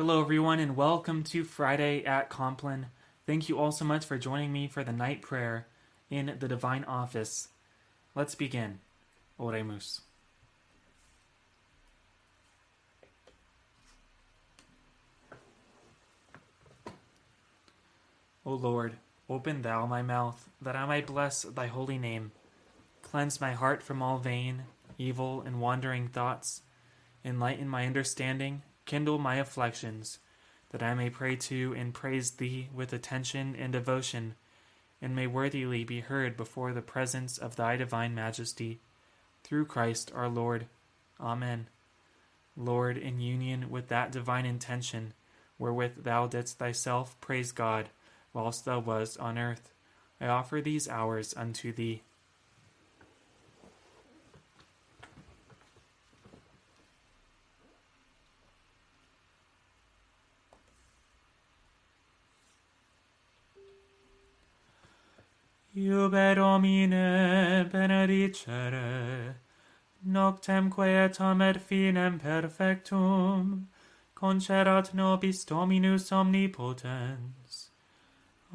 Hello, everyone, and welcome to Friday at Compline. Thank you all so much for joining me for the night prayer in the Divine Office. Let's begin. Oremus. O Lord, open thou my mouth, that I may bless thy holy name. Cleanse my heart from all vain, evil, and wandering thoughts. Enlighten my understanding, kindle my afflictions, that I may pray to and praise thee with attention and devotion, and may worthily be heard before the presence of thy divine majesty. Through Christ our Lord. Amen. Lord, in union with that divine intention, wherewith thou didst thyself praise God, whilst thou wast on earth, I offer these hours unto thee. uber omine benedicere, noctemque et finem perfectum, concerat nobis Dominus omnipotens.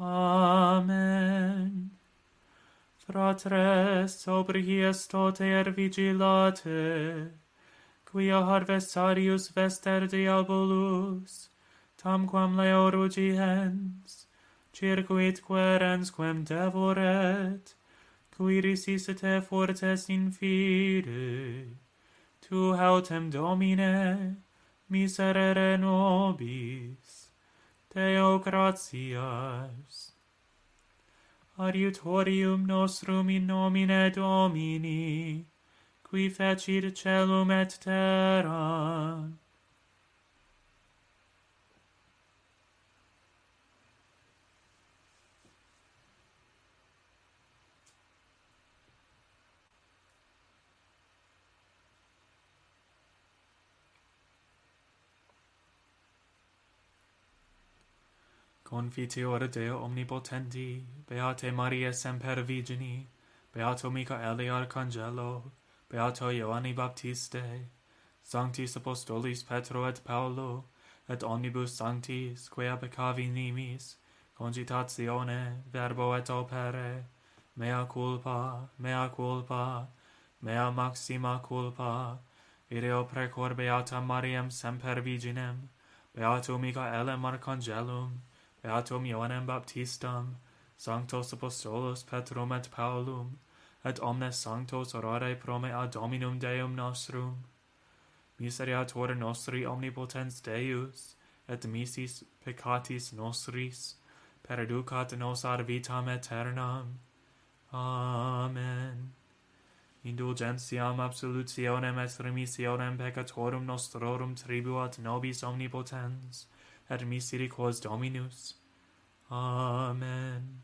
Amen. Fratres, sobrihies toter vigilate, quia harvestarius vester diabolus, tamquam leo rugiens, circuit querens quem devoret, cui risis te fortes in fide. Tu hautem Domine, miserere nobis, Deo gratias. Adiutorium nostrum in nomine Domini, qui fecit celum et terram, Confiteor Deo omnipotenti, Beate Maria semper Virgini, Beato Michaeli Arcangelo, Beato Ioanni Baptiste, Sanctis Apostolis Petro et Paolo, et omnibus sanctis, quia peccavi nimis, cogitatione, verbo et opere, mea culpa, mea culpa, mea maxima culpa, ideo precor Beata Mariam semper Virginem, Beato Michaelem Arcangelum, beatum Ioannem Baptistam, sanctos apostolos Petrum et Paulum, et omnes sanctos orare pro me ad Dominum Deum nostrum. Miseriator nostri omnipotens Deus, et misis peccatis nostris, perducat nos ad vitam aeternam. Amen. Indulgentiam absolutionem et remissionem peccatorum nostrorum tribuat nobis omnipotens, et misericors Dominus. Amen.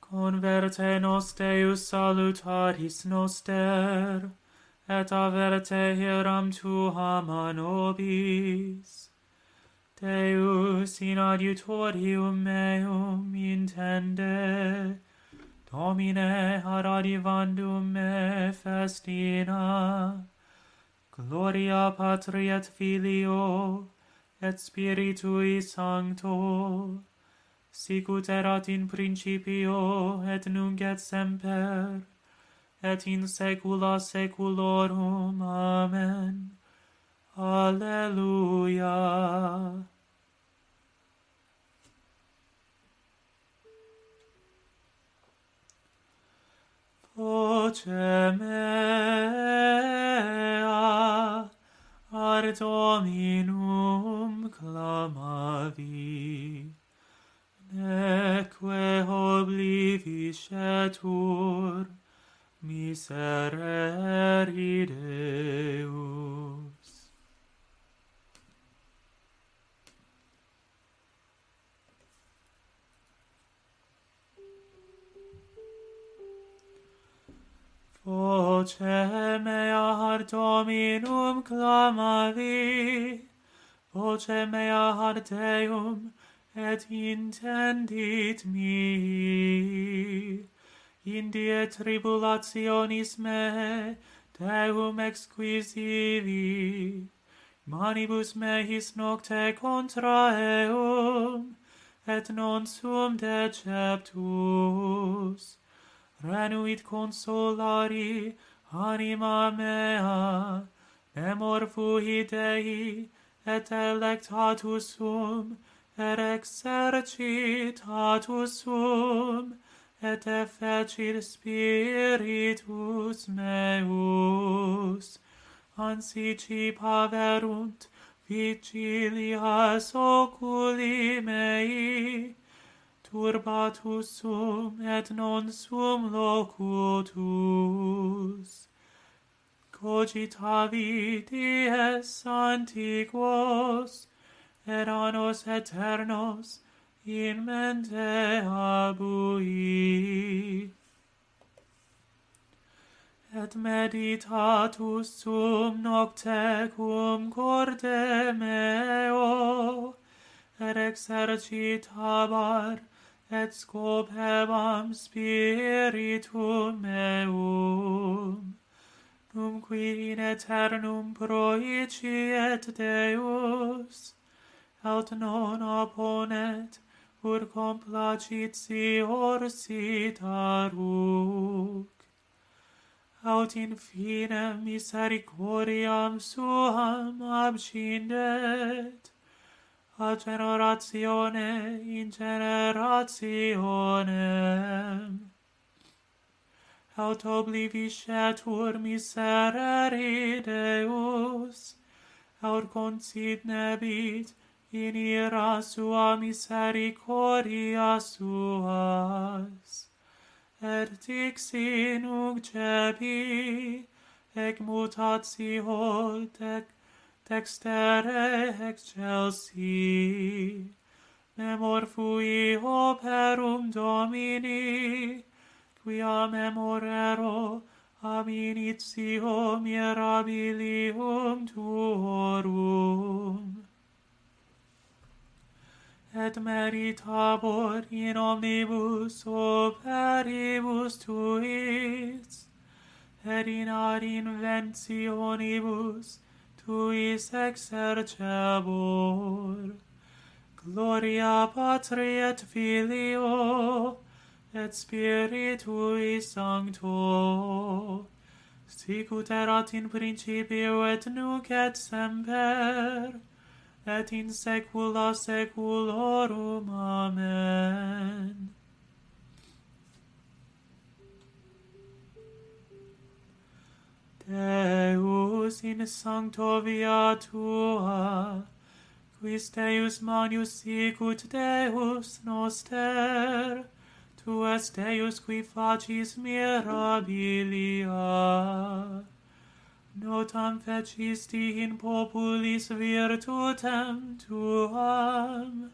Converte nos Deus salutaris noster, et averte hiram tuam a nobis. Deus in adiutorium meum intende, Domine ad adivandum me festina, Gloria Patri et Filio et Spiritui Sancto sic ut erat in principio et nunc et semper et in saecula saeculorum. Amen. Alleluia. Voce miserere Deus. Voce mea ad Dominum clamavi, voce mea ad Deum, et intendit mi. Indie tribulationis me, Deum exquisivi, manibus mehis nocte contra eum, et non sum deceptus. Renuit consolari anima mea, memor fui Dei, et electatus sum, et exercitatus sum, et effecit spiritus meus. Ansi ci paverunt vigilias oculi mei turbatus sum et non sum locutus. Cogitavi dies antiquos eranos eternos in mente habui et meditatus sum nocte cum corde meo et exercitabar et scopebam spiritum meum. Num qui in aeternum proiciet Deus aut non opponet cur complacit sior sitaruc. Aut in fine misericordiam suam abscindet, a generatione in generationem. Aut obliviscetur miserere Deus, aut concit nebit, in ira sua misericordia suas, et dixi nunc cepi, ec mutatio tec, dextere excelsi, memor fui operum Domini, quia memorero am initio mirabilium tuorum, et meritabor in omnibus operibus tuis, et in ad inventionibus tuis exercebor. Gloria Patri et Filio, et Spiritui Sancto, sic ut erat in principio et nunc et semper, et in saecula saeculorum. Amen. Deus in sancto via tua, quis Deus manius sicut Deus noster, tu es Deus qui facis mirabilia notam fecisti in populis virtutem tuam,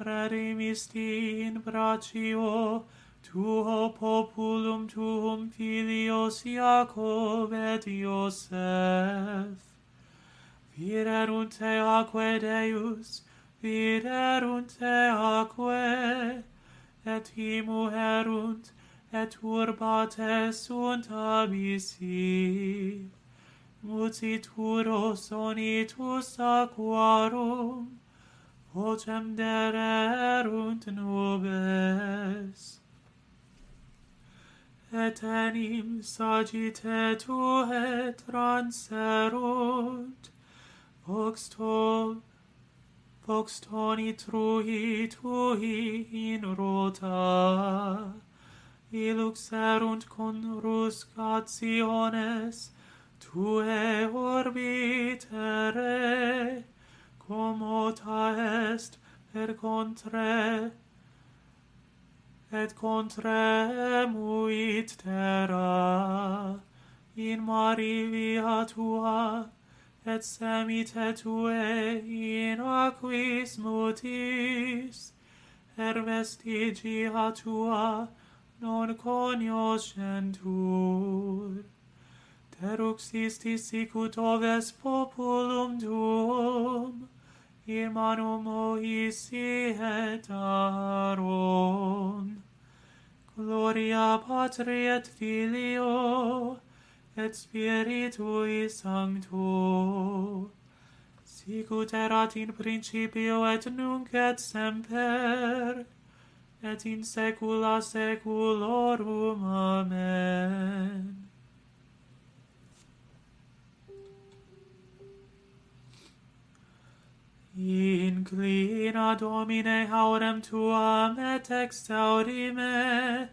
redimisti in bracio tuo populum tuum filios Iacob et Iosef. Viderunt te aquae Deus, viderunt te aquae, et himu et urbates sunt abisi. Mucituro sonitus aquarum, vocem dererunt nubes. Et enim sagitetu et transerunt, vox to, vox toni trui tui in rota, iluxerunt con ruscationes, tue orbitere, commota est per contre, et contre muit terra, in mari via tua, et semite tue in aquis mutis, er vestigia tua non cognoscentur eruxisti sicut oves populum tuum, in manum Moisi et Aaron. Gloria Patri et Filio, et Spiritui Sancto, sicut erat in principio et nunc et semper, et in saecula saeculorum. Amen. Inclina, Domine, haurem tuam et exaudime,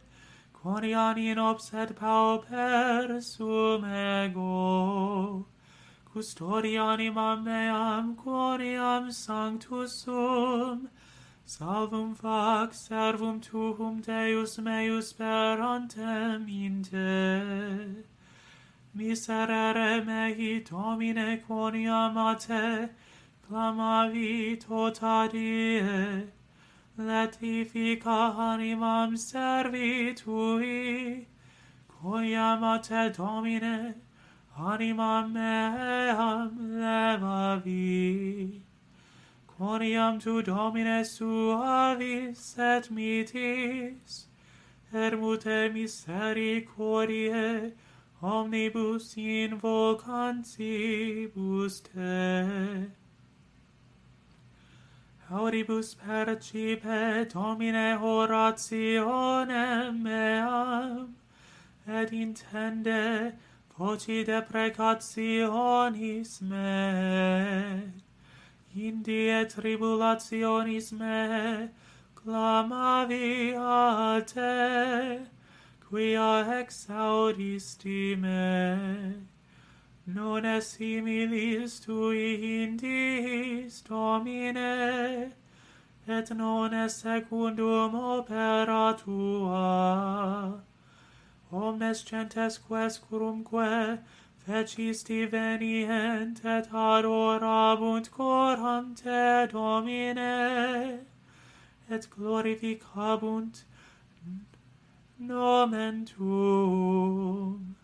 quoniam in obset pauper sum ego. Custodi animam meam, quoniam sanctus sum, salvum fac servum tuum Deus meus sperantem in te. Miserere mei, Domine, quoniam a te, Clamavit otarie, letifica animam servi tui, quoiam te Domine, animam meam levavi. Quoniam tu Domine suavis et mitis, ermute misericordiae, omnibus invocantibus te auribus percipe domine orationem meam, et intende voci deprecationis me. Indie tribulationis me, clamavi a te, quia exaudisti me non est similis tui indis, Domine, et non est secundum opera tua. Omnes gentes ques curumque fecisti venient et adorabunt coram te, Domine, et glorificabunt nomen tuum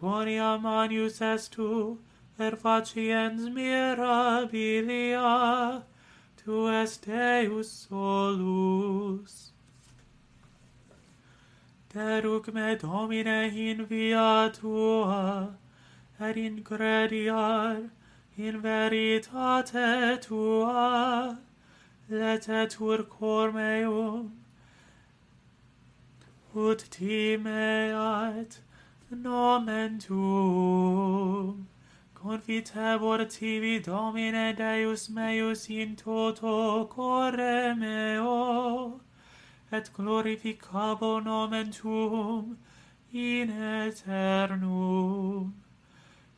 quoniam manius est tu, per faciens mirabilia, tu est Deus solus. Deruc me Domine in via tua, et ingrediar in veritate tua, letetur cor meum, ut timeat, nomen tuum. Confitebor tibi domine deus meus in toto core meo. Et glorificabo nomen tuum in aeternum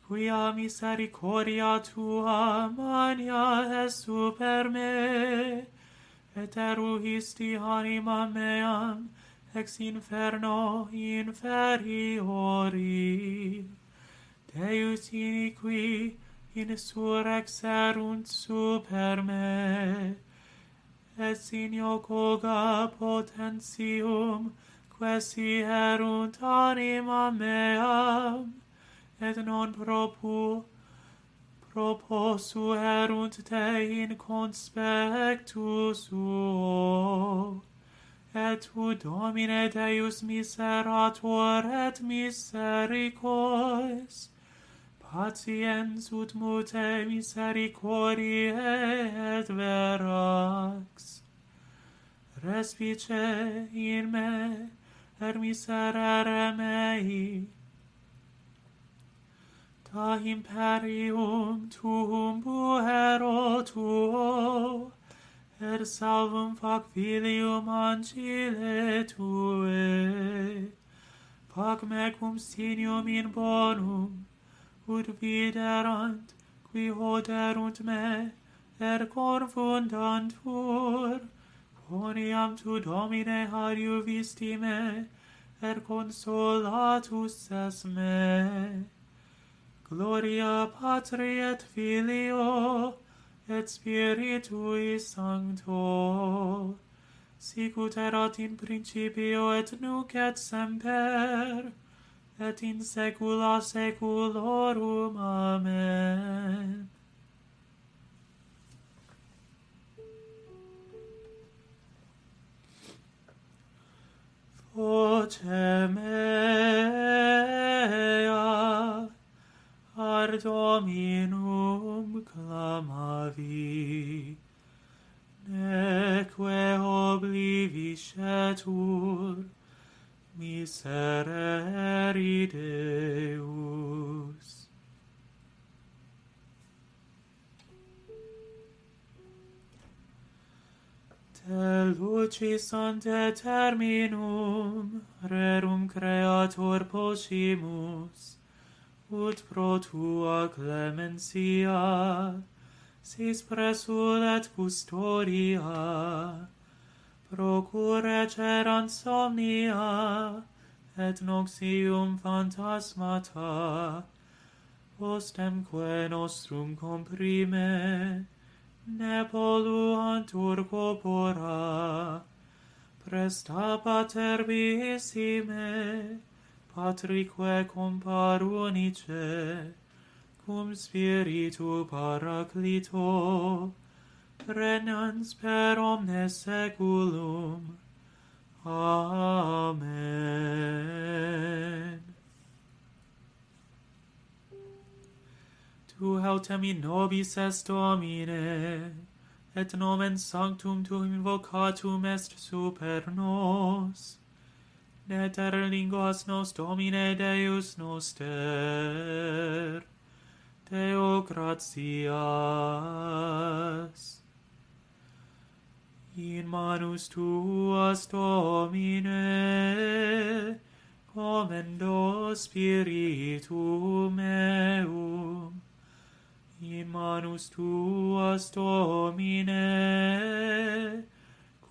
quia misericordia tua mania est super me. Et eruhisti anima meam ex inferno inferiori. Deus iniqui in surrex erunt super me, et in coga potentium, quesi erunt anima meam, et non propu, proposu erunt te in conspectu suo et tu domine Deus miserator et misericors, patiens ut mute misericordiae et verax. Respice in me, er miserere mei, ta imperium tuum buhero tuo, per salvum fac filium ancile tue. Fac me cum sinium in bonum, ut viderant, qui hoderunt me, er confundantur. Poniam tu Domine adiuvisti me, er consolatus es me. Gloria Patri et Filio, et Spiritui Sancto, sicut erat in principio et nunc et semper, et in saecula saeculorum. Amen. Voce mea, ar dominum clamavi. Neque obliviscetur miserere Deus. Te lucis ante terminum rerum creator possimus ut pro tua clemencia sis presulet custodia procure ceran somnia et noxium phantasmata postemque nostrum comprime ne poluantur corpora presta pater biissime patrique comparunice, cum spiritu paraclito, renans per omnes seculum. Amen. Tu autem in nobis est Domine, et nomen sanctum tuum invocatum est super nos, neter linguas nos Domine Deus noster. Deo gratias. In manus tuas, Domine, comendo spiritum meum. In manus tuas, Domine,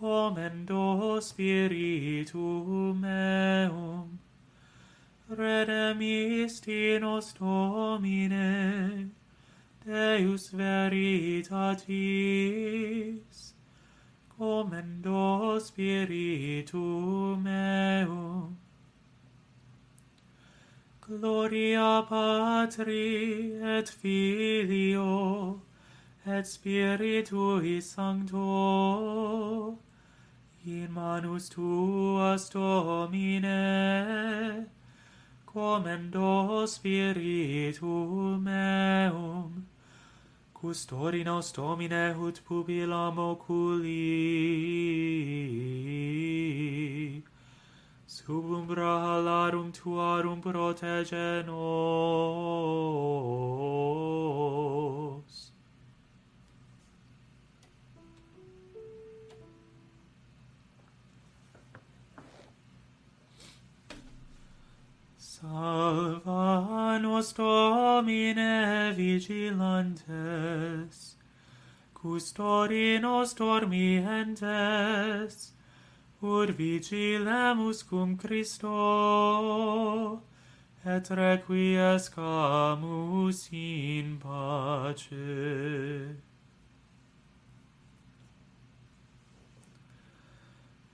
commendo spiritum meum, redemisti nos Domine, Deus veritatis, commendo spiritum meum. Gloria Patri et Filio et Spiritui Sancto, in manus tuas domine commendo spiritum meum. Custodi nos domine ut pupilam oculi. Sub umbra halarum tuarum protege nos custodinos dormientes, ut vigilemus cum Christo, et requiescamus in pace.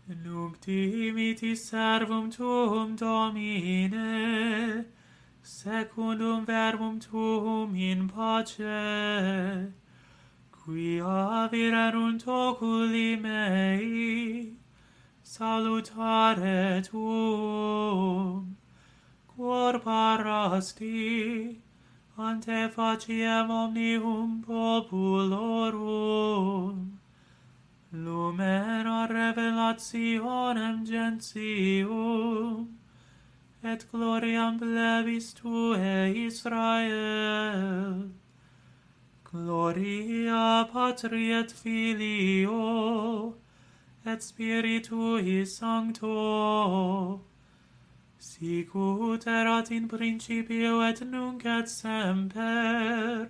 Nunc dimiti servum tuum, Domine, secundum verbum tuum in pace, quia virarunt oculi mei, salutare tuum, quor parasti, ante faciem omnium populorum, lumen a revelationem gentium, et gloriam plebis tue Israel, Gloria Patri et Filio et Spiritui Sancto. Sic ut erat in principio et nunc et semper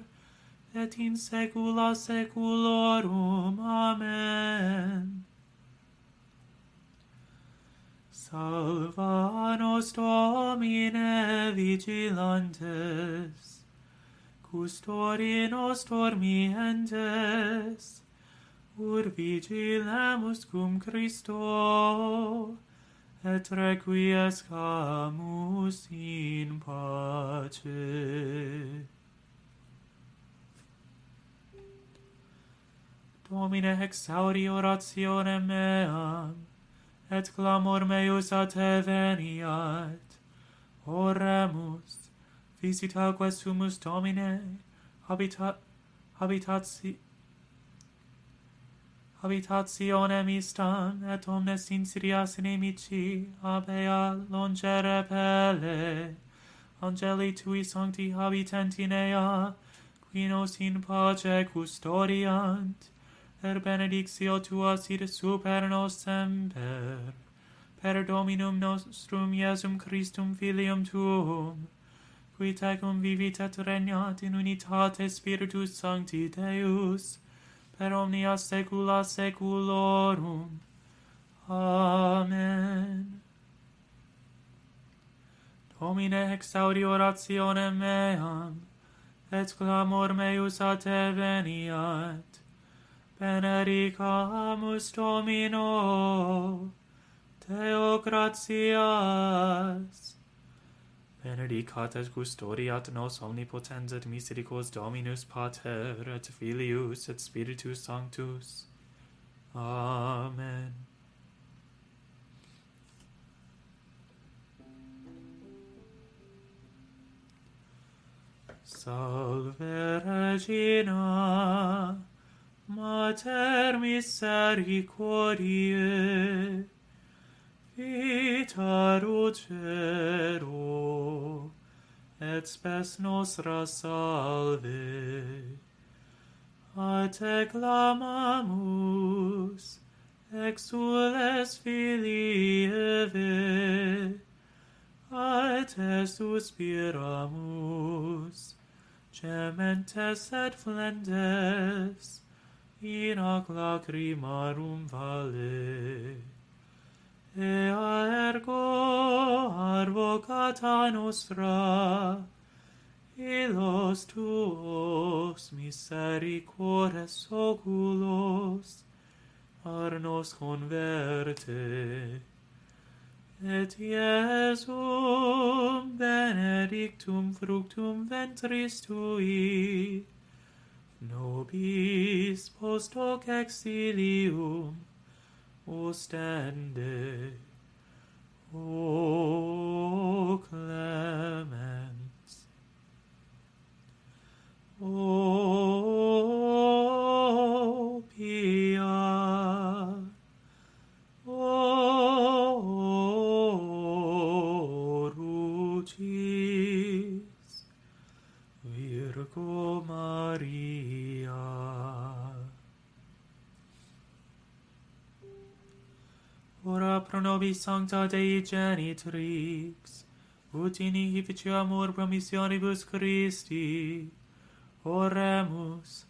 et in saecula saeculorum. Amen. Salva nos Domine vigilantes custodi nostor mientes, ur vigilemus cum Christo, et requiescamus in pace. Domine exauri orationem meam, et clamor meus a te veniat, oremus, Visitaque sumus Domine, habitat habitati habitationem istam et omnes insidias inimici abea longere pelle angeli tui sancti habitant in ea qui nos in pace custodiant per benedictio tua sit super nos semper. Per dominum nostrum iesum christum filium tuum qui te convivit et regnat in unitate Spiritus Sancti Deus, per omnia saecula saeculorum. Amen. Domine exaudi orationem meam, et clamor meus a te veniat. Benedicamus Domino, Deo gratias benedicat et custodiat nos omnipotens et misericors Dominus Pater et Filius et Spiritus Sanctus. Amen. Salve Regina, Mater Misericordiae, Vita Rucero, et spes nostra salve. A te clamamus, exules filii Eve, a te suspiramus, gementes et flentes, in hoc lacrimarum vale ea ergo advocata nostra, ilos tuos misericores oculos, ar nos converte, et Iesum benedictum fructum ventris tui, nobis post hoc exilium ostende. O clemens, O novi sancta Dei genitrix, ut in hic amor promissionibus Christi, oremus,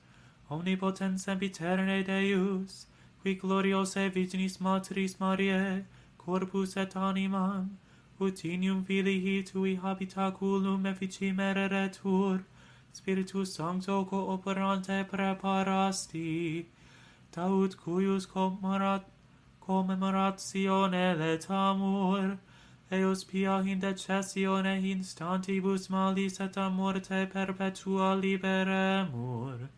omnipotens sempiterne Deus, qui gloriosae Virginis Matris Mariae, corpus et animam, ut inium Filii tui habitaculum efficim ereretur, Spiritus Sancto cooperante preparasti, taut cuius comparat commemoratione letamur, eos pia in decessione instantibus malis et a morte perpetua liberemur,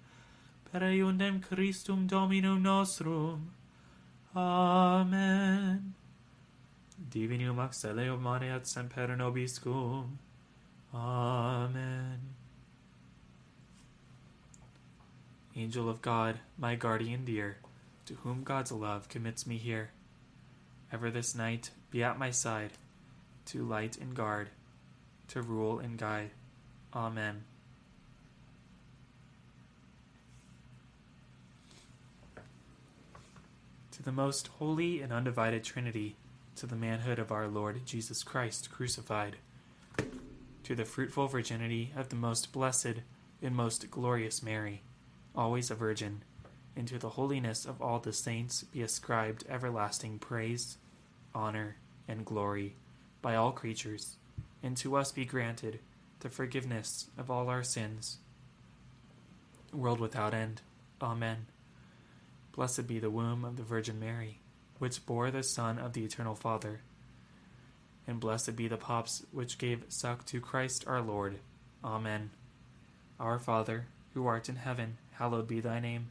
per eundem Christum Dominum nostrum. Amen. Divinium axeleo maneat semper nobiscum. Amen. Angel of God, my guardian dear, to whom God's love commits me here. Ever this night be at my side, to light and guard, to rule and guide. Amen. To the most holy and undivided Trinity, to the manhood of our Lord Jesus Christ crucified, to the fruitful virginity of the most blessed and most glorious Mary, always a virgin and to the holiness of all the saints be ascribed everlasting praise, honor, and glory by all creatures, and to us be granted the forgiveness of all our sins. World without end. Amen. Blessed be the womb of the Virgin Mary, which bore the Son of the Eternal Father. And blessed be the paps which gave suck to Christ our Lord. Amen. Our Father, who art in heaven, hallowed be thy name.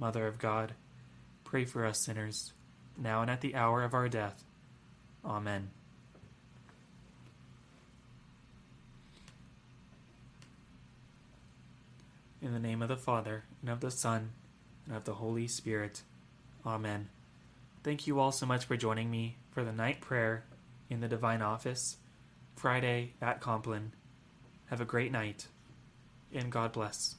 Mother of God, pray for us sinners, now and at the hour of our death. Amen. In the name of the Father, and of the Son, and of the Holy Spirit. Amen. Thank you all so much for joining me for the night prayer in the Divine Office, Friday at Compline. Have a great night, and God bless.